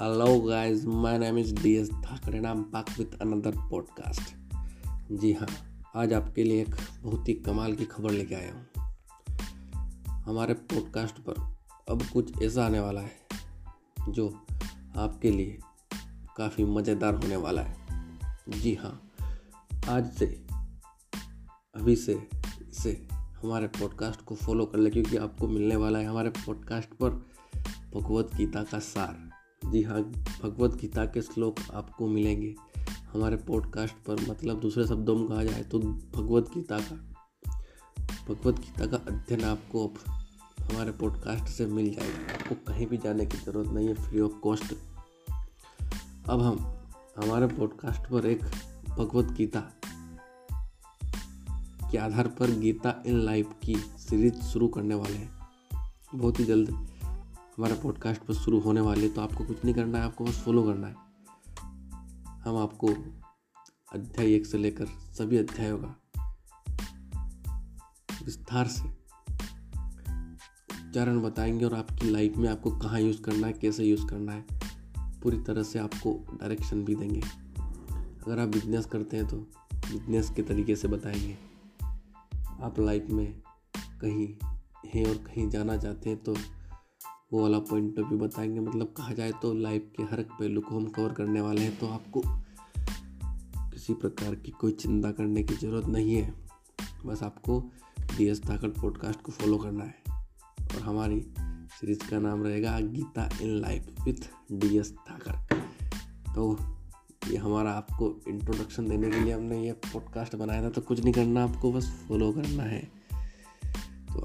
Hello guys, my name is DS Thakur and I'm back with another podcast जी हाँ आज आपके लिए एक बहुत ही कमाल की खबर लेके आया हूँ। हमारे पॉडकास्ट पर अब कुछ ऐसा आने वाला है जो आपके लिए काफ़ी मज़ेदार होने वाला है। जी हाँ आज से अभी से इसे हमारे पॉडकास्ट को फॉलो कर ले क्योंकि आपको मिलने वाला है हमारे पॉडकास्ट पर भगवत गीता का सार। जी हाँ भगवत गीता के श्लोक आपको मिलेंगे। हमारे पॉडकास्ट पर मतलब दूसरे शब्दों में कहा जाए तो भगवत गीता का, भगवत गीता का अध्ययन आपको हमारे पॉडकास्ट से मिल जाएगा। आपको कहीं भी जाने की ज़रूरत नहीं है फ्री ऑफ़ कॉस्ट अब हम, हमारे पॉडकास्ट पर एक भगवत गीता के आधार पर गीता इन लाइफ की सीरीज़ शुरू करने वाले हैं। बहुत ही जल्द हमारा पॉडकास्ट पर शुरू होने वाले तो आपको कुछ नहीं करना है, आपको बस फॉलो करना है। हम आपको अध्याय एक से लेकर सभी अध्यायों का विस्तार से उच्चारण बताएँगे और आपकी लाइफ में आपको कहाँ यूज़ करना है, कैसे यूज़ करना है, पूरी तरह से आपको डायरेक्शन भी देंगे। अगर आप बिज़नेस करते हैं तो बिज़नेस के तरीके से बताएँगे। आप लाइफ में कहीं हैं और कहीं जाना चाहते हैं तो वो वाला पॉइंट ऑफ़ व्यू बताएँगे। मतलब कहा जाए तो लाइफ के हर पहलू को हम कवर करने वाले हैं तो आपको किसी प्रकार की कोई चिंता करने की ज़रूरत नहीं है। बस आपको डी एस धाकड़ पॉडकास्ट को फॉलो करना है। और हमारी सीरीज़ का नाम रहेगा Gita in life with D S Dhakad तो ये हमारा आपको इंट्रोडक्शन देने के लिए हमने ये पॉडकास्ट बनाया था तो कुछ नहीं करना, आपको बस फॉलो करना है।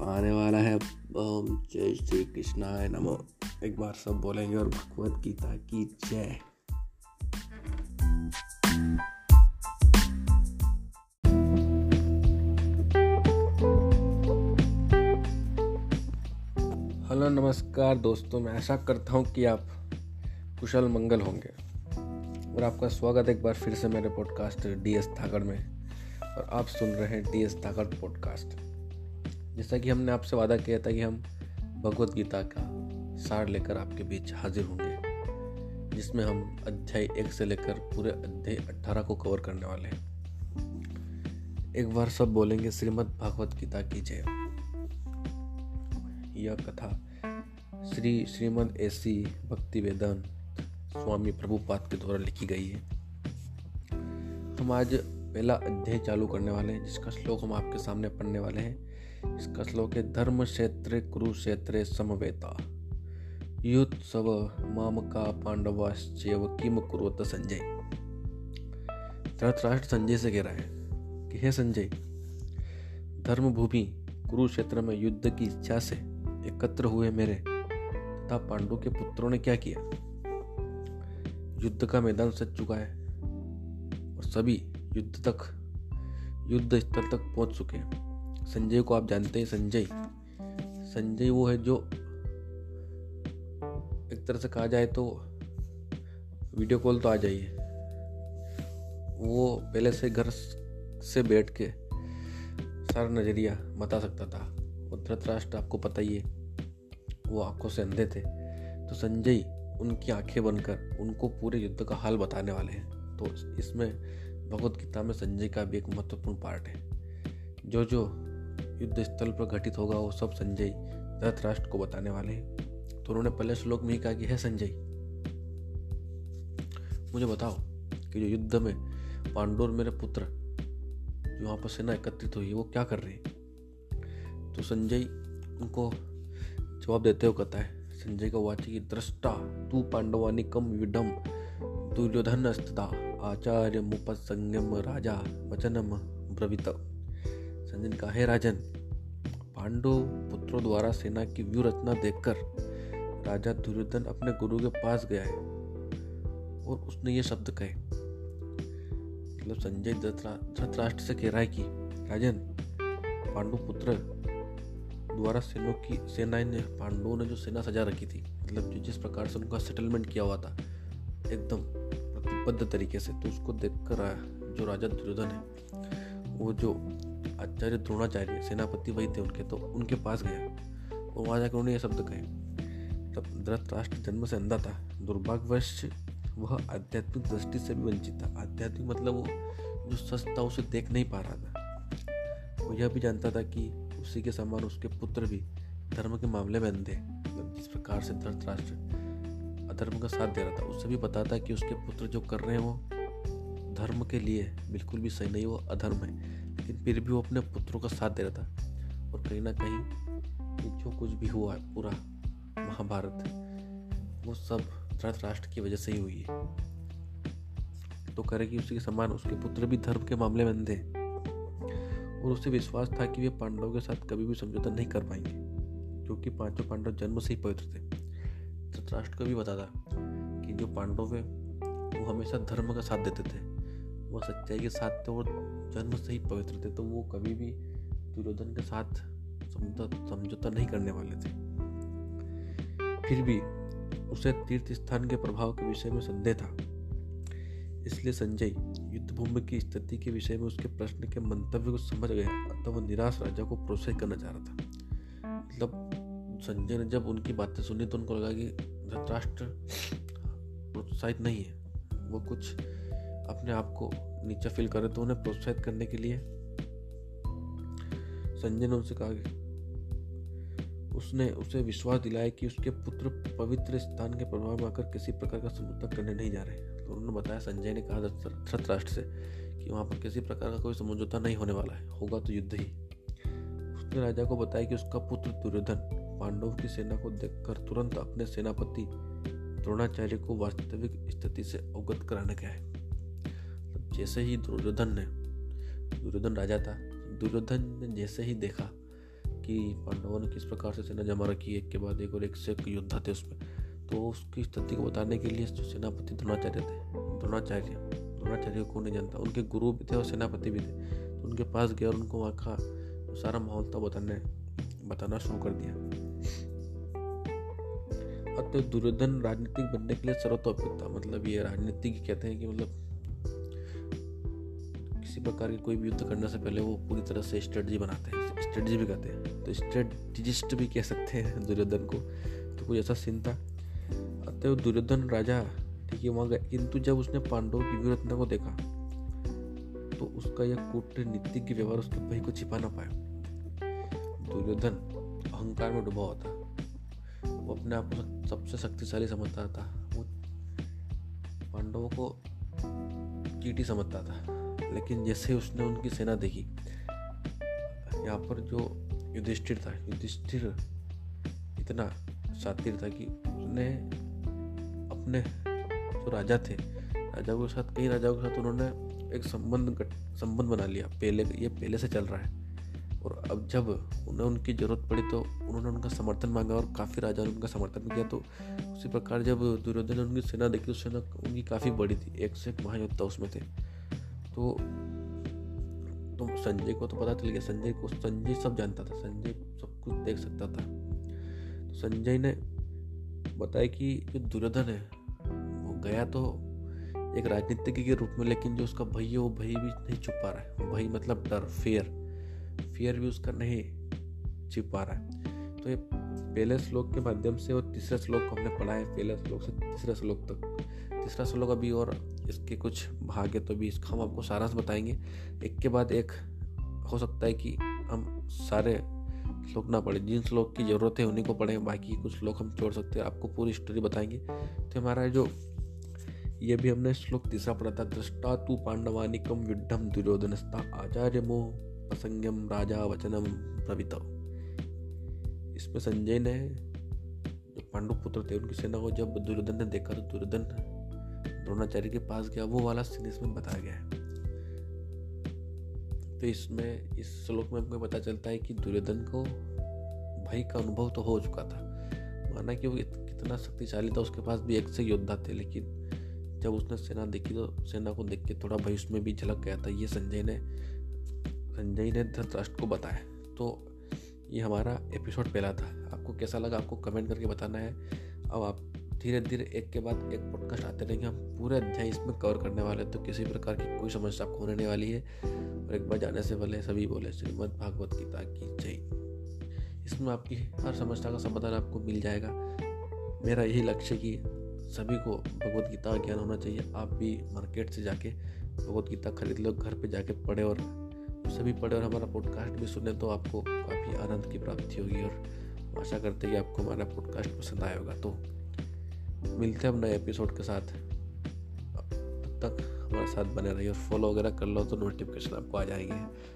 आने वाला है। ओम जय श्री कृष्णाय नमो। एक बार सब बोलेंगे और भगवत गीता की जय। हेलो, नमस्कार दोस्तों, मैं आशा करता हूँ कि आप कुशल मंगल होंगे। और आपका स्वागत एक बार फिर से मेरे पॉडकास्ट डी एस धाकड़ में। और आप सुन रहे हैं डी एस पॉडकास्ट जैसा कि हमने आपसे वादा किया था कि हम भगवत गीता का सार लेकर आपके बीच हाजिर होंगे, जिसमें हम अध्याय एक से लेकर पूरे अध्याय अट्ठारह को कवर करने वाले हैं। एक बार सब बोलेंगे, श्रीमद् भागवत गीता की जय। यह कथा श्री श्रीमद एसी भक्ति वेदन स्वामी प्रभुपाद के द्वारा लिखी गई है। हम आज पहला अध्याय चालू करने वाले हैं, जिसका श्लोक हम आपके सामने पढ़ने वाले हैं। इसका श्लोक है धर्म क्षेत्र कुरुक्षेत्र समवेता। युत्सव माम का पांडवाश्चैव किम कुरुत संजय। धृतराष्ट्र संजय से कह रहा है कि हे संजय धर्म भूमि कुरुक्षेत्र में युद्ध की इच्छा से एकत्र हुए मेरे तथा पांडु के पुत्रों ने क्या किया? युद्ध का मैदान सज चुका है और सभी युद्ध तक, युद्ध स्थल तक पहुँच चुके हैं। संजय को आप जानते हैं संजय। संजय वो है जो एक तरह से कहा जाए तो वीडियो कॉल तो आ जाइए। वो पहले से घर से बैठ के सारा नज़रिया बता सकता था। और धृतराष्ट्र आपको पता ही है। वो आँखों से अंधे थे। तो संजय उनकी आँखें बनकर उनको पूरे युद्ध का हाल बताने वाले हैं। तो इसमें भगवत गीता में संजय का भी एक महत्वपूर्ण पार्ट है। जो जो युद्ध स्थल पर घटित होगा वो सब संजय धृतराष्ट्र को बताने वाले हैं। तो उन्होंने पहले श्लोक में ही कहा कि है संजय, मुझे बताओ कि जो युद्ध में पांडु और मेरे पुत्र जो वहाँ पर सेना एकत्रित हुई है, वो क्या कर रहे हैं? तो संजय उनको जवाब देते हुए कहता है, संजय का वाची दृष्टा तू पांडवानी कम विडम दुर्योधन आचार्य मुपसंगम राजा वचनम ब्रवित संजय ने कहा है राजन पांडव पुत्रों द्वारा सेना की व्यू रचना देखकर राजा दुर्योधन अपने गुरु के पास गया है और उसने ये शब्द कहे। मतलब संजय धृतराष्ट्र से कह रहा है कि। राजन, पांडु पुत्र द्वारा सेनों की सेना ने पांडवों ने जो सेना सजा रखी थी मतलब जो जिस प्रकार से उनका सेटलमेंट किया हुआ था, एकदम प्रतिबद्ध तरीके से तो उसको देखकर, जो राजा दुर्योधन है, वो जो आचार्य द्रोणाचार्य, सेनापति वही थे उनके तो उनके पास गया। और वहाँ जाकर उन्होंने ये शब्द कहे। मतलब धृतराष्ट्र जन्म से अंधा था। दुर्भाग्यवश वह आध्यात्मिक दृष्टि से भी वंचित था। आध्यात्मिक मतलब वो जो था, उसे देख नहीं पा रहा था। वो यह भी जानता था कि उसी के समान उसके पुत्र भी धर्म के मामले में अंधे मतलब जिस प्रकार से धृतराष्ट्र अधर्म का साथ दे रहा था। उससे भी पता था कि उसके पुत्र जो कर रहे हैं वो धर्म के लिए बिल्कुल भी सही नहीं, वो अधर्म है। लेकिन फिर भी वो अपने पुत्रों का साथ दे रहा था। और कहीं ना कहीं जो कुछ भी हुआ पूरा महाभारत, वो सब धृतराष्ट्र की वजह से ही हुई है। तो करे कि उसी के समान उसके पुत्र भी धर्म के मामले में अंधे और उसे विश्वास था कि वे पांडवों के साथ कभी भी समझौता नहीं कर पाएँगे क्योंकि पाँचों पांडव जन्म से ही पवित्र थे। धृतराष्ट्र को भी पता था कि जो पांडव है, वो हमेशा धर्म का साथ देते थे। वो सच्चाई के साथ थे और जन्म से ही पवित्र थे तो वो कभी भी दुर्योधन के साथ समझौता नहीं करने वाले थे। फिर भी उसे तीर्थ स्थान के प्रभाव के विषय में संदेह था। इसलिए संजय युद्ध भूमि की स्थिति के विषय में उसके प्रश्न के मंतव्य को समझ गया, अतः वह निराश राजा को प्रोत्साहित करना चाह रहा था। मतलब संजय ने जब उनकी बातें सुनी तो उनको लगा कि धृतराष्ट्र प्रोत्साहित नहीं है। वो कुछ अपने आप को नीचा फील करे तो उन्हें प्रोत्साहित करने के लिए संजय ने उनसे कहा उसने उसे विश्वास दिलाया कि उसके पुत्र पवित्र स्थान के प्रभाव में आकर किसी प्रकार का समझौता करने नहीं जा रहे तो उन्होंने बताया, संजय ने कहा धृतराष्ट्र से कि वहाँ पर किसी प्रकार का कोई समझौता नहीं होने वाला है, होगा तो युद्ध ही। उसने राजा को बताया कि उसका पुत्र दुर्योधन पांडव की सेना को देखकर तुरंत अपने सेनापति द्रोणाचार्य को वास्तविक स्थिति से अवगत कराने गया है। जैसे ही दुर्योधन ने, दुर्योधन राजा था, दुर्योधन ने जैसे ही देखा कि पांडवों ने किस प्रकार से सेना जमा रखी एक के बाद एक और एक से एक योद्धा थे उसमें तो उसकी स्थिति को बताने के लिए जो सेनापति द्रोणाचार्य थे, द्रोणाचार्य द्रोणाचार्य को नहीं जानता, उनके गुरु भी थे और सेनापति भी थे तो उनके पास गया और उनको वहाँ का सारा माहौल था बताने, बताना शुरू कर दिया। अतः दुर्योधन राजनीतिक बनने के लिए सर्वतोपित था मतलब ये राजनीतिक कहते हैं कि मतलब किसी प्रकार की कोई भी युद्ध करने से पहले वो पूरी तरह से स्ट्रेटजी बनाते हैं स्ट्रेटजी भी कहते हैं। तो स्ट्रेटजिस्ट भी कह सकते हैं दुर्योधन को। तो कुछ ऐसा सीन था? अतः दुर्योधन राजा, ठीक है, वहाँ गए। किंतु जब उसने पांडवों की वीरत्ना को देखा तो उसका यह कूटनीतिक व्यवहार उसके भाई को छिपा ना पाया। दुर्योधन अहंकार में डूबा होता वो अपने आप को सबसे शक्तिशाली समझता था। वो पांडवों को चीटी समझता था। लेकिन जैसे उसने उनकी सेना देखी, यहाँ पर जो युधिष्ठिर था, युधिष्ठिर इतना शातिर था कि उसने अपने जो राजा थे, राजाओं के साथ, कई राजाओं के साथ उन्होंने एक संबंध संबंध बना लिया, पहले, ये पहले से चल रहा है। और अब जब उन्हें उनकी ज़रूरत पड़ी तो उन्होंने उनका समर्थन मांगा और काफ़ी राजा ने उनका समर्थन किया तो उसी प्रकार जब दुर्योधन ने उनकी सेना देखी तो सेना उनकी काफ़ी बड़ी थी, एक से एक महायोद्धा उसमें थे। तो तो संजय को तो पता चल गया, संजय को, संजय सब जानता था, संजय सब कुछ देख सकता था। तो संजय ने बताया कि जो दुर्योधन है, वो गया तो एक राजनीतिक के रूप में, लेकिन जो उसका भय है, वो भय भी नहीं छुप पा रहा है। भय मतलब डर फेयर फेयर भी उसका नहीं छिप पा रहा है। तो ये पहले श्लोक के माध्यम से और तीसरे श्लोक को हमने पढ़ा है, पहले श्लोक से तीसरे श्लोक तक। तीसरा श्लोक अभी और इसके कुछ भाग है तो भी इसका हम आपको सारांश बताएँगे। एक के बाद एक, हो सकता है कि हम सारे श्लोक ना पढ़े, जिन श्लोक की ज़रूरत है उन्हीं को पढ़ें, बाकी कुछ श्लोक हम छोड़ सकते हैं। आपको पूरी स्टोरी बताएँगे। तो हमारा जो, ये भी हमने श्लोक तीसरा पढ़ा था दृष्टा तू पांडवानिकम युद्धम दुर्योधनस्ता आचार्य मोह प्रसंगम राजा वचनम प्रवित इसमें संजय ने, जो पांडु पुत्र थे, उनकी सेना को जब दुर्योधन ने देखा तो दुर्योधन द्रोणाचार्य के पास गया, वो वाला सीन इसमें बताया गया है। तो इसमें, इस श्लोक में हमको पता चलता है कि दुर्योधन को भय का अनुभव तो हो चुका था। माना कि वो कितना शक्तिशाली था, उसके पास भी एक से योद्धा थे, लेकिन जब उसने सेना देखी तो सेना को देख के थोड़ा भय उसमें भी झलक गया था। ये संजय ने संजय ने धृतराष्ट्र को बताया। तो ये हमारा एपिसोड पहला था। आपको कैसा लगा? आपको कमेंट करके बताना है। अब आप धीरे धीरे एक के बाद एक पॉडकास्ट आते रहेंगे हम। पूरे अध्याय इसमें कवर करने वाले हैं तो किसी प्रकार की कोई समस्या आपको होने वाली है। और एक बार जाने से पहले सभी बोले श्रीमद भागवत गीता की जय। इसमें आपकी हर समस्या का समाधान आपको मिल जाएगा। मेरा यही लक्ष्य कि सभी को भगवत गीता का ज्ञान होना चाहिए। आप भी मार्केट से जाके भगवत गीता खरीद लो, घर पे जाके पढ़े और सभी पढ़े और हमारा पॉडकास्ट भी सुने तो आपको काफ़ी आनंद की प्राप्ति होगी। और आशा करते हैं कि आपको हमारा पॉडकास्ट पसंद आया होगा। तो मिलते हैं अब नए एपिसोड के साथ। तब तक हमारे साथ बने रहिए और फॉलो वगैरह कर लो तो नोटिफिकेशन आपको आ जाएँगे।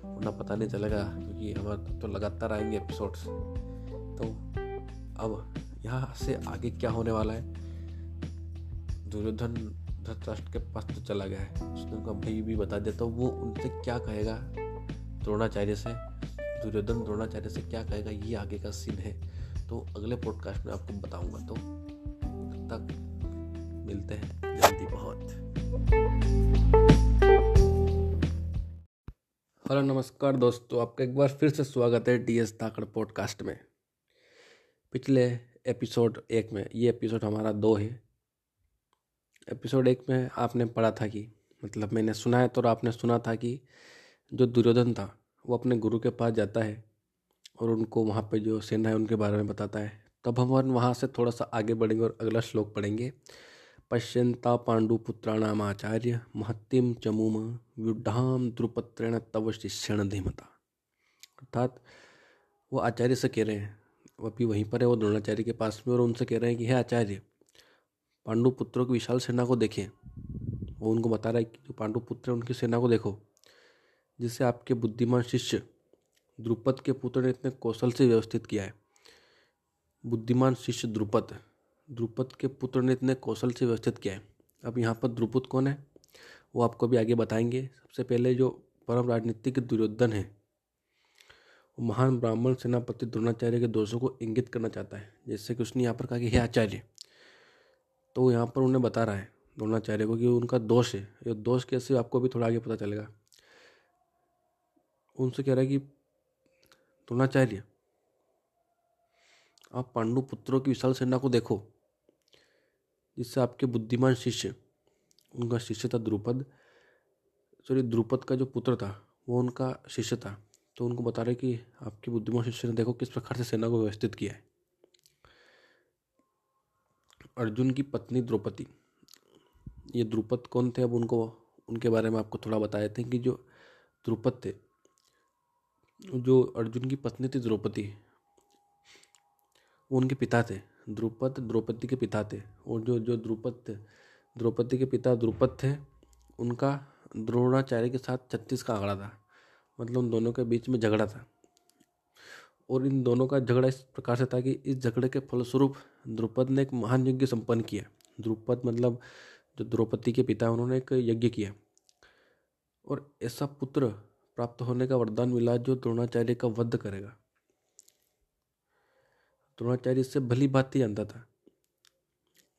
वरना पता नहीं चलेगा क्योंकि हमारे तो लगातार आएँगे एपिसोड्स तो अब यहाँ से आगे क्या होने वाला है? दुर्योधन धृतराष्ट्र के पास तो चला गया है। उसने उनका भाई भी बता दिया। तो वो उनसे क्या कहेगा? द्रोणाचार्य से। दुर्योधन द्रोणाचार्य से क्या कहेगा? ये आगे का सीन है। तो अगले पॉडकास्ट में आपको बताऊँगा। तो तक मिलते हैं। जल्दी बहुत हेलो, नमस्कार दोस्तों, आपका एक बार फिर से स्वागत है डी एस धाकड़ पॉडकास्ट में। पिछले एपिसोड एक में, ये एपिसोड हमारा दो है। एपिसोड एक में आपने पढ़ा था कि मतलब मैंने सुना है तो आपने सुना था कि जो दुर्योधन था, वो अपने गुरु के पास जाता है और उनको वहाँ पे जो सेना है उनके बारे में बताता है। तब हम वहाँ से थोड़ा सा आगे बढ़ेंगे और अगला श्लोक पढ़ेंगे। पश्यंता पांडुपुत्राणाम आचार्य महत्तिम चमुम व्युढ़ाम द्रुपत्रेण तव शिष्यण धीमता। अर्थात वो आचार्य से कह रहे हैं, वो अभी वहीं पर है, वो द्रोणाचार्य के पास में और उनसे कह रहे हैं कि, हे आचार्य पांडु पुत्रों की विशाल सेना को देखें। वो उनको बता रहा है कि, जो पांडु पुत्र है, उनकी सेना को देखो, जिसे आपके बुद्धिमान शिष्य द्रुपद के पुत्र ने इतने कौशल से व्यवस्थित किया है। बुद्धिमान शिष्य द्रुपद द्रुपद के पुत्र ने इतने कौशल से व्यवस्थित किया है। अब यहाँ पर द्रुपद कौन है? वो आपको भी आगे बताएँगे। सबसे पहले जो परम राजनीतिक दुर्योधन है, वो महान ब्राह्मण सेनापति द्रोणाचार्य के दोषों को इंगित करना चाहता है, जैसे कि उसने यहाँ पर कहा कि हे आचार्य तो यहाँ पर उन्हें बता रहा है द्रोणाचार्य को कि उनका दोष है। ये दोष कैसे आपको भी थोड़ा आगे पता चलेगा। उनसे कह रहा है कि, द्रोणाचार्य आप पांडु पुत्रों की विशाल सेना को देखो, जिससे आपके बुद्धिमान शिष्य, उनका शिष्य था द्रुपद। सॉरी, द्रुपद का जो पुत्र था, वो उनका शिष्य था। तो उनको बता रहे कि आपके बुद्धिमान शिष्य ने देखो किस प्रकार से सेना को व्यवस्थित किया है। अर्जुन की पत्नी द्रौपदी। ये द्रुपद कौन थे? अब उनको, उनके बारे में आपको थोड़ा बताए थे कि जो द्रुपद थे, जो अर्जुन की पत्नी थी द्रौपदी उनके पिता थे, द्रुपद, द्रौपदी के पिता थे। और जो जो द्रुपद थे, द्रौपदी के पिता द्रुपद थे, उनका द्रोणाचार्य के साथ छत्तीस का आंकड़ा था। मतलब उन दोनों के बीच में झगड़ा था। और इन दोनों का झगड़ा इस प्रकार से था कि इस झगड़े के फलस्वरूप द्रुपद ने एक महान यज्ञ संपन्न किया। द्रुपद मतलब जो द्रौपदी के पिता उन्होंने एक यज्ञ किया। और ऐसा पुत्र प्राप्त होने का वरदान मिला जो द्रोणाचार्य का वध करेगा। द्रोणाचार्य इससे भली ही जानता था।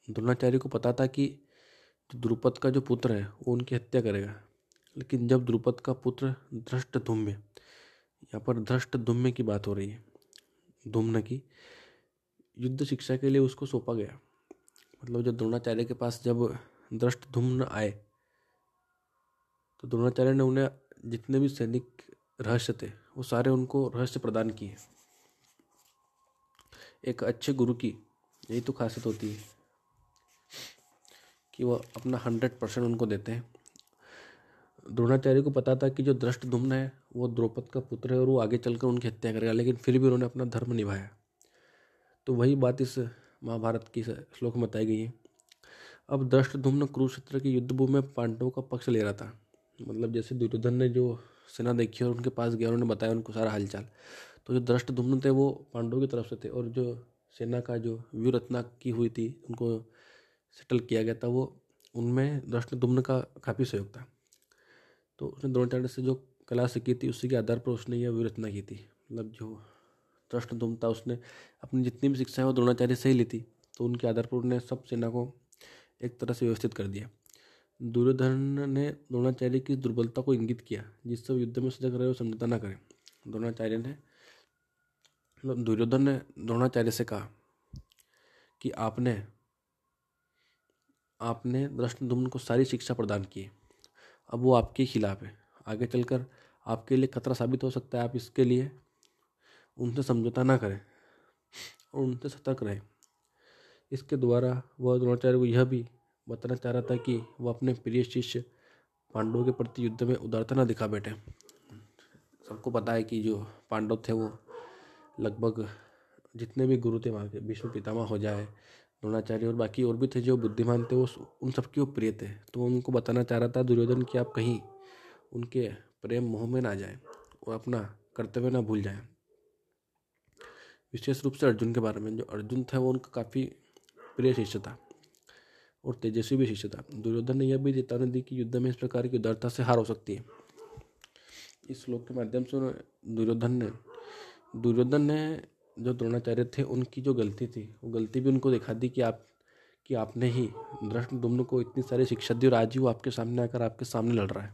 द्रोणाचार्य को पता था कि द्रुपद का जो पुत्र है, वो उनकी हत्या करेगा। लेकिन जब द्रुपद का पुत्र धृष्ट धुम्य यहाँ पर धृष्ट धुम्य की बात हो रही है। धुम्न की युद्ध शिक्षा के लिए उसको सौंपा गया। मतलब जब द्रोणाचार्य के पास जब दृष्ट धुम्न आए तो द्रोणाचार्य ने उन्हें जितने भी सैनिक रहस्य थे, वो सारे उनको रहस्य प्रदान किए। एक अच्छे गुरु की, यही तो खासियत होती है कि वह अपना हंड्रेड परसेंट उनको देते हैं। द्रोणाचार्य को पता था कि जो दृष्ट धुम्न है, वो द्रौपद का पुत्र है और वो आगे चलकर उनकी हत्या करेगा, लेकिन फिर भी उन्होंने अपना धर्म निभाया। तो वही बात इस महाभारत की श्लोक में बताई गई है। अब दृष्ट धुम्न कुरुक्षेत्र की युद्ध भूमि में पांडवों का पक्ष ले रहा था। मतलब जैसे दुर्योधन ने जो सेना देखी और उनके पास गया, उन्होंने बताया उनको सारा हालचाल। तो जो दृष्ट धुम्न थे वो पांडवों की तरफ़ से थे और जो सेना का जो व्यूरत्ना की हुई थी, उनको सेटल किया गया था, वो उनमें दृष्ट दुम्न का काफ़ी सहयोग था। तो उसने द्रोणाचार्य से जो कला सीखी थी, उसी के आधार पर उसने यह विरचना की थी। मतलब जो दृष्ट दुम था, उसने अपनी जितनी भी शिक्षा है वो द्रोणाचार्य से ही ली थी तो उनके आधार पर उन्होंने सब सेना को एक तरह से व्यवस्थित कर दिया। दुर्योधन ने द्रोणाचार्य की दुर्बलता को इंगित किया जिससे युद्ध में सजग रहे हो समझौता न करें। द्रोणाचार्य ने दुर्योधन ने द्रोणाचार्य से कहा कि आपने आपने दृष्टुम्न को सारी शिक्षा प्रदान की अब वो आपके खिलाफ है। आगे चलकर आपके लिए खतरा साबित हो सकता है। आप इसके लिए उनसे समझौता ना करें और उनसे सतर्क रहें। इसके द्वारा वह द्रोणाचार्य को यह भी बताना चाह रहा था कि वह अपने प्रिय शिष्य पांडवों के प्रति युद्ध में उदारता ना दिखा बैठे। सबको पता है कि जो पांडव थे वो लगभग जितने भी गुरु थे वहाँ के भीष्म पितामह हो जाए, द्रोणाचार्य और बाकी और भी थे जो बुद्धिमान थे, वो उन सबके वो प्रिय थे। तो उनको बताना चाह रहा था, दुर्योधन, कि आप कहीं उनके प्रेम मोह में ना जाए और अपना कर्तव्य ना भूल जाए। विशेष रूप से अर्जुन के बारे में, जो अर्जुन था, वो उनका काफ़ी प्रिय शिष्य था और तेजस्वी भी शिष्य था। दुर्योधन ने यह भी चेतावनी दी कि युद्ध में इस प्रकार की उदारता से हार हो सकती है। इस श्लोक के माध्यम से दुर्योधन ने दुर्योधन ने जो द्रोणाचार्य थे, उनकी जो गलती थी, वो गलती भी उनको दिखा दी कि आप, कि आपने ही दृष्ट दुम्न को इतनी सारी शिक्षा दी और आज ही वो आपके सामने आकर आपके सामने लड़ रहा है।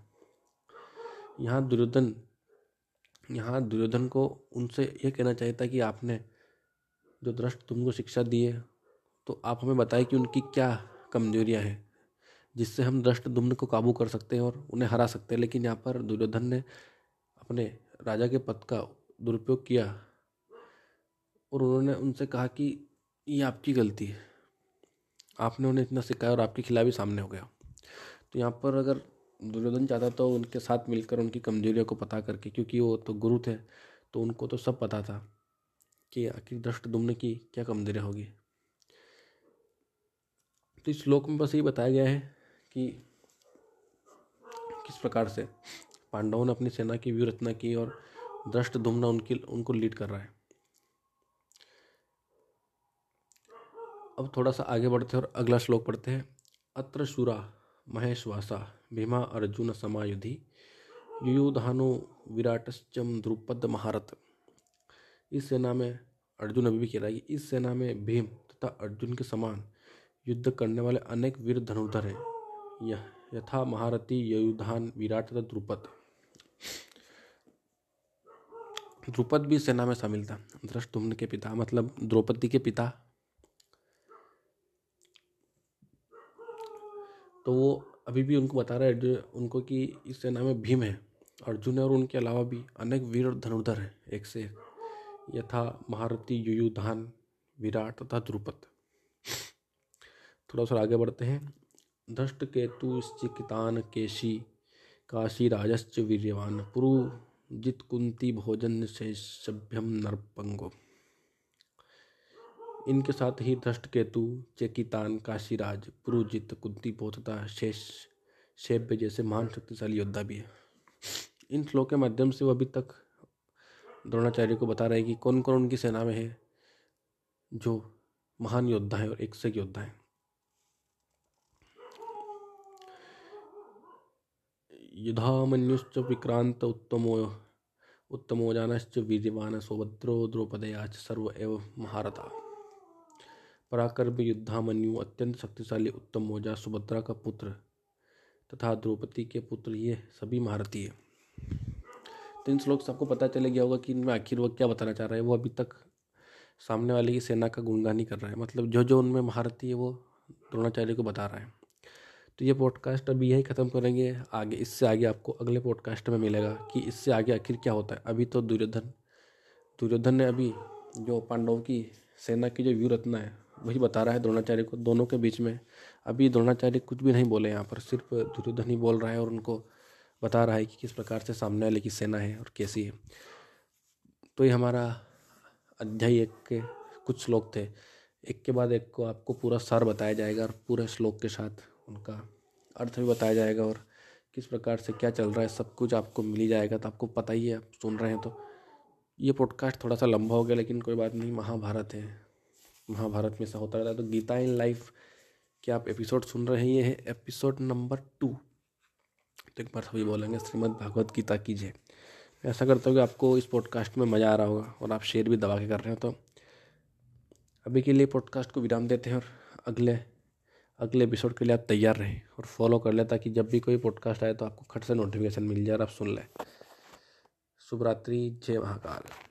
यहाँ दुर्योधन यहाँ दुर्योधन को उनसे ये कहना चाहिए था कि आपने जो दृष्ट तुमको शिक्षा दी है तो आप हमें बताएँ कि उनकी क्या कमजोरियाँ हैं, जिससे हम दृष्ट दुम्न को काबू कर सकते हैं और उन्हें हरा सकते हैं। लेकिन यहाँ पर दुर्योधन ने अपने राजा के पद का दुरुपयोग किया और उन्होंने उनसे कहा कि ये आपकी गलती है। आपने उन्हें इतना सिखाया और आपके खिलाफ ही सामने हो गया। तो यहाँ पर अगर दुर्योधन चाहता तो उनके साथ मिलकर उनकी कमजोरियों को पता करके, क्योंकि वो तो गुरु थे तो उनको तो सब पता था कि आखिर दृष्ट दुम्न की क्या कमजोरियाँ होगी। तो इस श्लोक में बस ये बताया गया है कि किस प्रकार से पांडवों ने अपनी सेना की व्यूह रचना की और दृष्ट दुम्ना उनकी, उनको लीड कर रहा है। अब थोड़ा सा आगे बढ़ते हैं और अगला श्लोक पढ़ते हैं। अत्र शुरा महेशवासा भीमा अर्जुन समायुधि युयुधानु विराटश्चम द्रुपद महारत इस सेना में अर्जुन अभी भी कह रहा है। इस सेना में भीम तथा अर्जुन के समान युद्ध करने वाले अनेक वीर धनुर्धर हैं। यह यथा महारथी युधान विराट तथा द्रुपद। द्रुपद भी सेना में शामिल था। धृष्टुम्न के पिता मतलब द्रौपदी के पिता। तो वो अभी भी उनको बता रहा है उनको कि इस सेना में भीम है। अर्जुन है और उनके अलावा भी अनेक वीर और धनुर्धर हैं। एक से एक यथा महारथी, युयुधान, विराट तथा द्रुपद। थोड़ा सा आगे बढ़ते हैं। दष्ट केतु चिकितान केशी काशी राजश्च वीर्यवान। पुरु जित कुंती भोजन से सभ्यम नरपंगो। इनके साथ ही दृष्ट केतु, चेकितान, काशीराज, पुरुजित, कुंती तथा शेष शेब्य जैसे महान शक्तिशाली योद्धा भी है। इन श्लोक के माध्यम से वो अभी तक द्रोणाचार्य को बता रहे हैं कि कौन कौन उनकी सेना में है जो महान योद्धा है और एक से योद्धा है। युधामन्युश्च विक्रांत उत्तमो उत्तमो जानश्च वीर्यवान सौभद्रो द्रौपदयाच सर्व एव महारथा। पराक्रम युद्धामन्यु अत्यंत शक्तिशाली उत्तम मोजा सुभद्रा का पुत्र तथा द्रौपदी के पुत्र ये सभी महारथी है। तो इन श्लोक से आपको पता चले गया होगा कि इनमें आखिर वो क्या बताना चाह रहा है। वो अभी तक सामने वाले की सेना का गुणगान ही कर रहा है। मतलब जो जो उनमें महारथी है वो द्रोणाचार्य को बता रहा है। तो ये पॉडकास्ट अभी यही ख़त्म करेंगे। आगे, इससे आगे आपको अगले पॉडकास्ट में मिलेगा कि इससे आगे आखिर क्या होता है। अभी तो दुर्योधन दुर्योधन ने अभी जो पांडव की सेना की जो व्यू रत्ना है, वही बता रहा है द्रोणाचार्य को, दोनों के बीच में। अभी द्रोणाचार्य कुछ भी नहीं बोले यहाँ पर, सिर्फ़ दुर्योधन ही बोल रहा है और उनको बता रहा है कि किस प्रकार से सामने वाले की सेना है और कैसी है। तो ये हमारा अध्याय एक के कुछ श्लोक थे। एक के बाद एक को आपको पूरा सार बताया जाएगा और पूरे श्लोक के साथ उनका अर्थ भी बताया जाएगा और किस प्रकार से क्या चल रहा है, सब कुछ आपको मिल ही जाएगा तो आपको पता ही है, आप सुन रहे हैं तो। ये पॉडकास्ट थोड़ा सा लंबा हो गया, लेकिन कोई बात नहीं, महाभारत है। महाभारत में ऐसा होता रहता है तो गीता इन लाइफ के आप एपिसोड सुन रहे हैं, ये है एपिसोड नंबर टू तो एक बार सभी बोलेंगे, श्रीमद् भागवत गीता कीजिए। ऐसा करता हूँ कि आपको इस पॉडकास्ट में मज़ा आ रहा होगा और आप शेयर भी दबा के कर रहे हो तो अभी के लिए पॉडकास्ट को विराम देते हैं और अगले अगले एपिसोड के लिए आप तैयार रहें और फॉलो कर लें ताकि जब भी कोई पॉडकास्ट आए तो आपको खट से नोटिफिकेशन मिल जाए और आप सुन लें। शुभरात्रि, जय महाकाल।